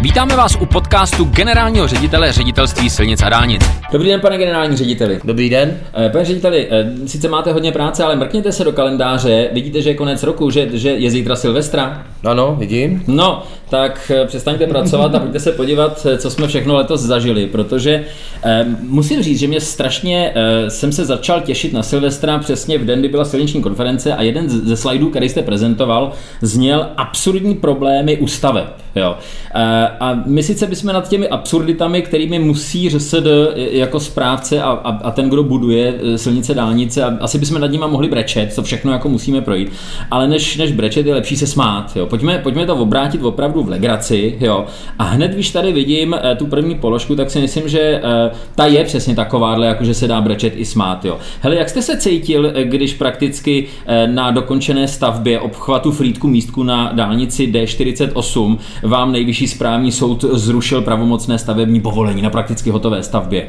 Vítáme vás u podcastu generálního ředitele ředitelství silnic a dálnic. Dobrý den, pane generální řediteli. Dobrý den. Eh, Pane řediteli, eh, sice máte hodně práce, ale mrkněte se do kalendáře, vidíte, že je konec roku, že, že je zítra Silvestra. Ano, vidím. No, tak eh, přestaňte pracovat a pojďte se podívat, co jsme všechno letos zažili, protože eh, musím říct, že mě strašně eh, jsem se začal těšit na Silvestra přesně v den, kdy byla silniční konference a jeden ze slajdů, který jste prezentoval, zněl absurdní problémy u staveb. Jo. Eh, a my sice bychom nad těmi absurditami, kterými musí ŘSD jako správce a, a, a ten, kdo buduje eh, silnice, dálnice, a asi bychom nad nimi mohli brečet, co všechno jako musíme projít, ale než, než brečet je lepší se smát. Jo. Pojďme, pojďme to obrátit opravdu v legraci. Jo. A hned, když tady vidím eh, tu první položku, tak si myslím, že eh, ta je přesně takováhle, jako že se dá brečet i smát. Jo. Hele, jak jste se cítil, když prakticky na dokončené stavbě obchvatu Frýdku místku na dálnici D48 vám nejvyšší správní soud zrušil pravomocné stavební povolení na prakticky hotové stavbě?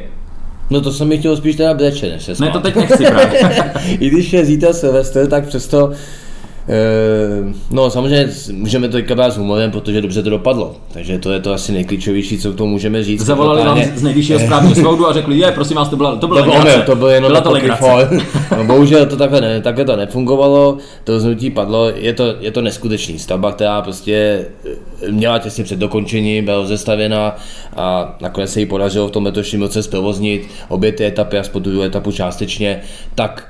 No to jsem mi chtěl spíš teda breče, než se Ne, smát. to teď nechci právě. I když je zítra Silvestr, tak přesto no samozřejmě můžeme to teďka brát s humorem, protože dobře to dopadlo. Takže to je to asi nejklíčovější, co k tomu můžeme říct. Zavolali vám z nejvyššího správního soudu a řekli, je, prosím vás, to byla, to byla To byl legrace. omyl, to byl jenom byla to. No, bohužel to takhle, ne, takhle to nefungovalo, to rozhodnutí padlo, je to, je to neskutečný stavba, která prostě eh, měla těsně před dokončením, byla rozestavěna a nakonec se jí podařilo v tom letošním roce zprovoznit obě ty etapy, tu druhou etapu částečně, tak eh,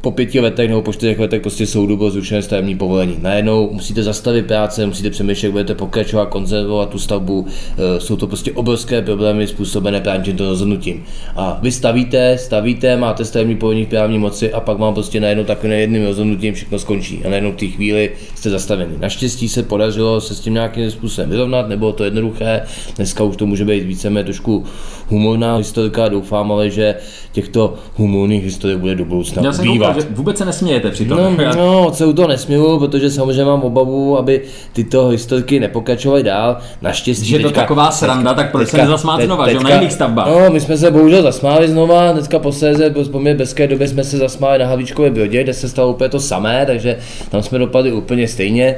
po pěti letech nebo po čtyřech letech prostě soudu bylo zrušené stavební povolení. Najednou musíte zastavit práce, musíte přemýšlet, jak budete pokračovat, konzervovat tu stavbu. Eh, Jsou to prostě obrovské problémy způsobené právě tímto rozhodnutím. A vy stavíte, stavíte, máte stavební povolení v právní moci a pak vám prostě najednou takovým jedným rozhodnutím všechno skončí. A najednou v té chvíli jste zastaveni. Naštěstí se podařilo se s tím nějakým způsobem vyrovnat, nebylo to jednoduché. Dneska už to může být víceméně trošku humorná historka, doufám ale, že těchto humorných historik bude do budoucna Já jsem ubývat. koukal, že vůbec se nesmějete při tom. No, no, se u toho nesmilu, protože samozřejmě mám obavu, aby tyto historky nepokračovaly dál. Naštěstí Že je to taková sranda, tak proč se nezasmát znova, že jo, na jiných stavbách? No, my jsme se bohužel zasmáli znova, dneska posléze, po poměrně bezké době jsme se zasmáli na Havlíčkové brodě, kde se stalo úplně to samé, takže tam jsme dopadli úplně stejně.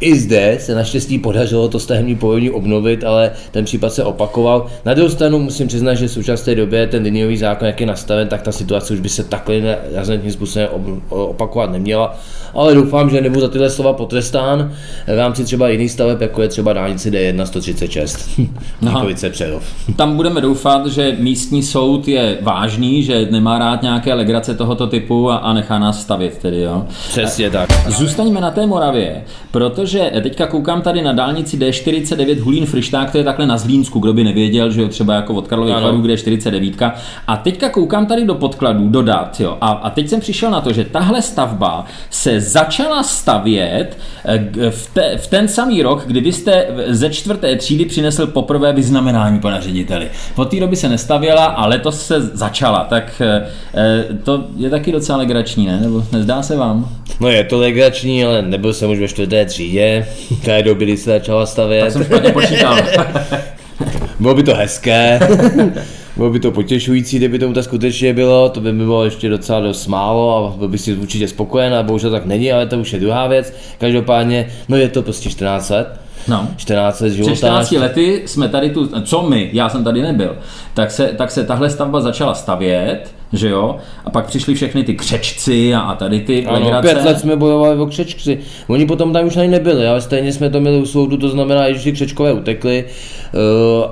I zde se naštěstí podařilo to stavební povolení obnovit, ale ten případ se opakoval. Na druhou stranu musím přiznat, že v současné době ten liniový zákon, jak je nastaven, tak ta situace už by se takhle razantním způsobem ob- opakovat neměla. Ale doufám, že nebudu za tyhle slova potrestán v rámci třeba jiných staveb, jako je třeba dálnice D1 136. Níkovice Přerov. Tam budeme doufat, že místní soud je vážný, že nemá rád nějaké legrace tohoto typu a, a nechá nás stavit tedy, jo. Přesně tak. Zůstaňme na té Moravě, protože teďka koukám tady na dálnici D49 Hulín Frišták, to je takhle na Zlínsku, kdo by nevěděl, že jo, třeba jako od Karlových Ano. Varů, kde je 49. A teďka koukám tady do podkladů, do dat, jo. A, a teď jsem přišel na to, že tahle stavba se začala stavět eh, v, te, v ten samý rok, kdy vy jste ze čtvrté třídy přinesl poprvé vyznamenání, pane řediteli. Od té doby se nestavěla a letos se začala, tak eh, eh, to je taky docela legrační, ne? Nebo nezdá se vám? No je to legrační, ale nebyl jsem už ve čtvrté třídě, v té doby, kdy se začala stavět. Jsem špatně počítal. Bylo by to hezké, bylo by to potěšující, kdyby tomu tak skutečně bylo, to by mi bylo ještě docela dost málo a byl bych si určitě spokojen, ale bohužel tak není, ale to už je druhá věc. Každopádně, no je to prostě 14 let. No. 14 let Před života. 14 lety jsme tady tu, co my, já jsem tady nebyl, tak se, tak se tahle stavba začala stavět, že jo, a pak přišli všechny ty křečci a, a tady ty Ano, legrace. pět let jsme bojovali o křečky. Oni potom tam už ani nebyli, ale stejně jsme to měli u soudu, to znamená, že ti křečkové utekli uh,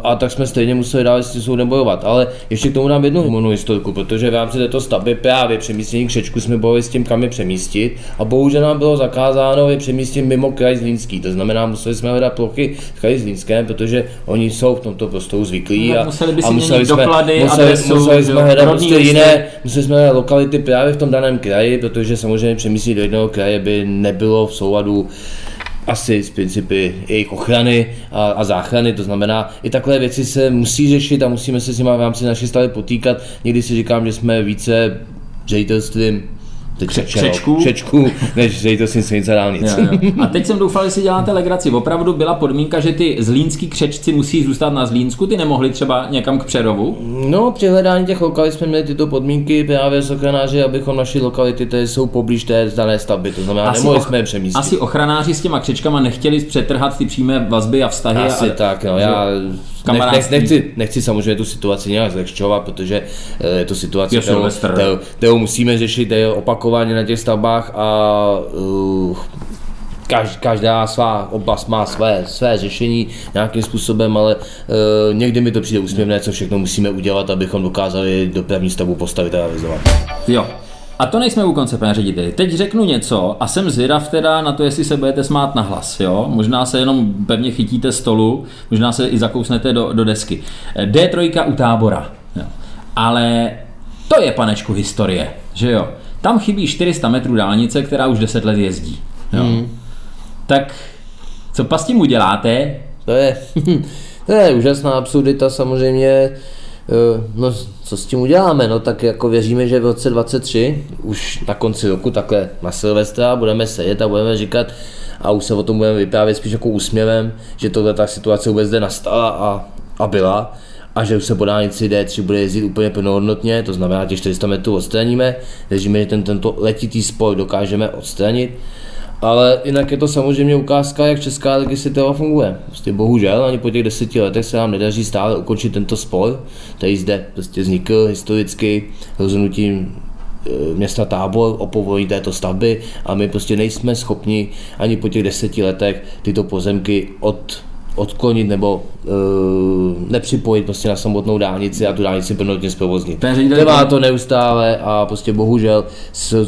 a tak jsme stejně museli dál s tím soudem bojovat. Ale ještě k tomu dám jednu humornou historku, protože v rámci této stavby právě přemístění křečku jsme bojovali s tím, kam je přemístit a bohužel nám bylo zakázáno je přemístit mimo kraj Zlínský. To znamená, museli jsme hledat plochy v kraji Zlínském, protože oni jsou v tomto prostoru zvyklí. No, a, museli by a si měnit doklady, museli, adresu, museli jsme hledat prostě listy. Jiné museli jsme lokality právě v tom daném kraji, protože samozřejmě přemístit do jednoho kraje by nebylo v souladu asi z principy jejich ochrany a, a záchrany, to znamená, i takové věci se musí řešit a musíme se s nimi v rámci naší stavy potýkat. Někdy si říkám, že jsme více ředitelstvím teď Kře- křečku? křečku, než řejte si silnice dálnic. Jo, jo. A teď jsem doufal, že si děláte legraci. Opravdu byla podmínka, že ty zlínský křečci musí zůstat na Zlínsku, ty nemohli třeba někam k Přerovu? No, při hledání těch lokalit jsme měli tyto podmínky právě s ochranáři, abychom našli lokality, které jsou poblíž té dané stavby, to znamená, nemohli och- jsme je přemístit. asi ochranáři s těma křečkama nechtěli přetrhat ty přímé vazby a vztahy. Asi a, tak, no, já kamarádství. nech, nechci, nechci samozřejmě tu situaci nějak zlehčovat, protože eh, je to situace, Je kterou, kterou, kterou musíme řešit je opakovaně na těch stavbách a uh, kaž, každá svá oblast má své, své řešení nějakým způsobem, ale uh, někdy mi to přijde úsměvné, co všechno musíme udělat, abychom dokázali dopravní stavbu postavit a realizovat. Jo. A to nejsme u konce, pane řediteli. Teď řeknu něco a jsem zvědav teda na to, jestli se budete smát na hlas. Jo? Možná se jenom pevně chytíte stolu, možná se i zakousnete do, do desky. D3 u tábora. Jo. Ale to je, panečku, historie. Že jo? Tam chybí 400 metrů dálnice, která už 10 let jezdí. Jo? Hmm. Tak co pas tím uděláte? To je, to je úžasná absurdita samozřejmě. Eh, No, co s tím uděláme? No tak jako věříme, že v roce 23, už na konci roku, takhle na Silvestra, budeme sedět a budeme říkat, a už se o tom budeme vyprávět spíš jako úsměvem, že tohle ta situace vůbec zde nastala a, a byla a že už se po dálnici D3 bude jezdit úplně plnohodnotně, to znamená těch 400 metrů odstraníme, věříme, že ten, tento letitý spoj dokážeme odstranit, ale jinak je to samozřejmě ukázka, jak česká legislativa funguje. Prostě bohužel ani po těch deseti letech se nám nedaří stále ukončit tento spor, který zde prostě vznikl historicky rozhodnutím e, města Tábor o povolení této stavby a my prostě nejsme schopni ani po těch deseti letech tyto pozemky od odklonit nebo uh, nepřipojit prostě na samotnou dálnici a tu dálnici plnotně zprovoznit. Trvá to neustále a prostě bohužel jsou,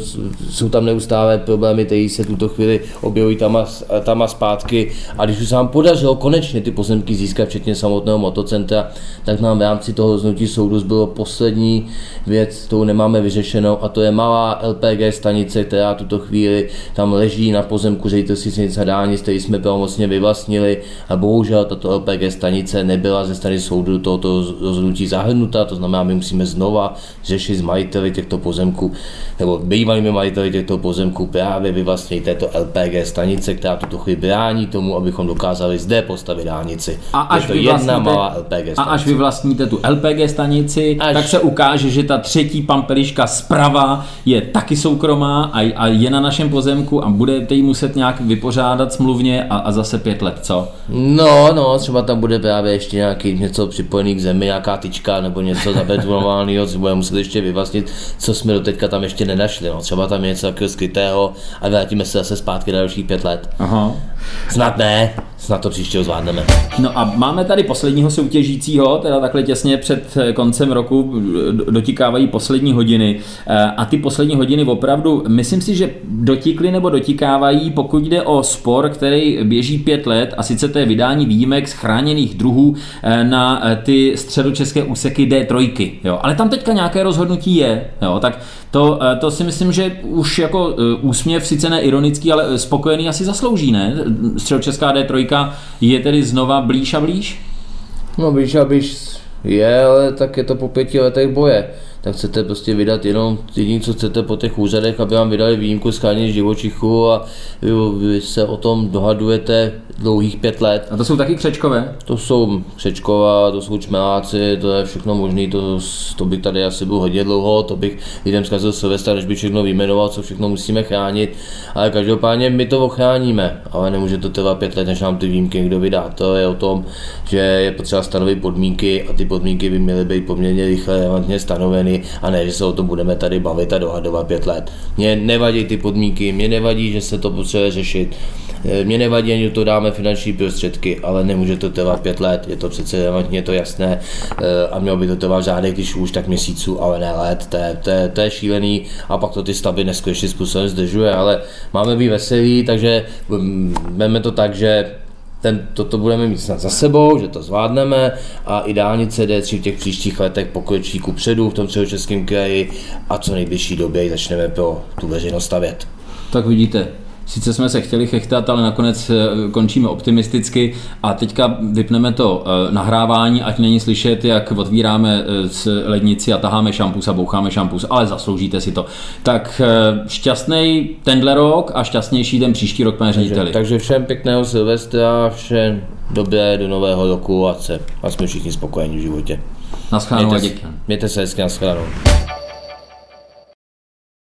jsou tam neustále problémy, které se tuto chvíli objevují tam a, tam a zpátky. A když už se nám podařilo konečně ty pozemky získat, včetně samotného motocentra, tak nám v rámci toho rozhodnutí soudu zbylo poslední věc, kterou nemáme vyřešenou a to je malá LPG stanice, která tuto chvíli tam leží na pozemku ředitelství silnic a dálnic, který jsme pravomocně vyvlastnili a bohužel tato LPG stanice nebyla ze strany soudu tohoto rozhodnutí zahrnuta, to znamená, my musíme znova řešit s majiteli těchto pozemků, nebo bývalými majiteli těchto pozemků právě vyvlastnit této LPG stanice, která tuto chvíli brání tomu, abychom dokázali zde postavit dálnici. A až, je to vy jedna malá LPG stanice. a až vy vlastníte tu LPG stanici, Až- tak se ukáže, že ta třetí pampeliška zprava je taky soukromá a, a je na našem pozemku a budete ji muset nějak vypořádat smluvně a, a zase pět let, co? No, no, třeba tam bude právě ještě nějaký něco připojený k zemi, nějaká tyčka nebo něco zabetonovaného, co budeme muset ještě vyvlastnit, co jsme do teďka tam ještě nenašli. No. Třeba tam je něco takového skrytého a vrátíme se zase zpátky na dalších pět let. Aha. Snad ne, snad to příště zvládneme. No a máme tady posledního soutěžícího, teda takhle těsně před eh, koncem roku d- dotikávají poslední hodiny. Eh, A ty poslední hodiny opravdu, myslím si, že dotikly nebo dotikávají, pokud jde o spor, který běží pět let, a sice to je vydání výjimek z chráněných druhů eh, na eh, ty středočeské úseky D3. Jo. Ale tam teďka nějaké rozhodnutí je. Jo. Tak to, eh, to si myslím, že už jako eh, úsměv, sice ne ironický, ale eh, spokojený asi zaslouží, ne? Středočeská D3 je tedy znova blíž a blíž? No blíž a blíž je, ale tak je to po pěti letech boje. Tak chcete prostě vydat jenom jediné, co chcete po těch úřadech, aby vám vydali výjimku z chráněných živočichů a vy, vy se o tom dohadujete dlouhých pět let. A to jsou taky křečkové? To jsou křečkova, to jsou čmeláci, to je všechno možné, to, to bych tady asi byl hodně dlouho, to bych lidem zkazil Silvestra, než bych všechno vyjmenoval, co všechno musíme chránit, ale každopádně my to ochráníme, ale nemůže to trvat pět let, než nám ty výjimky někdo vydá. To je o tom, že je potřeba stanovit podmínky a ty podmínky by měly být poměrně rychle relevantně stanoveny a ne, že se o tom budeme tady bavit a dohadovat pět let. Mně nevadí ty podmínky, mě nevadí, že se to potřebuje řešit, Eh, Mně nevadí, ani to dáme finanční prostředky, ale nemůže to trvat pět let, je to přece relevantně to jasné. Eh, a mělo by to trvat řádek, když už tak měsíců, ale ne let, to je, to je, to je šílený a pak to ty stavby neskutečným způsobem zdržuje, ale máme být veselí, takže vezme to tak, že ten, toto budeme mít snad za sebou, že to zvládneme a i dálnice D3 v těch příštích letech pokročí ku předu v tom středočeském kraji a co nejbližší době začneme pro tu veřejnost stavět. Tak vidíte, Sice jsme se chtěli chechtat, ale nakonec eh, končíme optimisticky a teďka vypneme to eh, nahrávání, ať není slyšet, jak otvíráme z lednici a taháme šampus a boucháme šampus, ale zasloužíte si to. Tak šťastný tenhle rok a šťastnější ten příští rok, pane řediteli. Takže, takže všem pěkného Silvestra, všem dobré do nového roku a, se, a jsme všichni spokojení v životě. Naschledanou a díky. Mějte se hezky, naschledanou.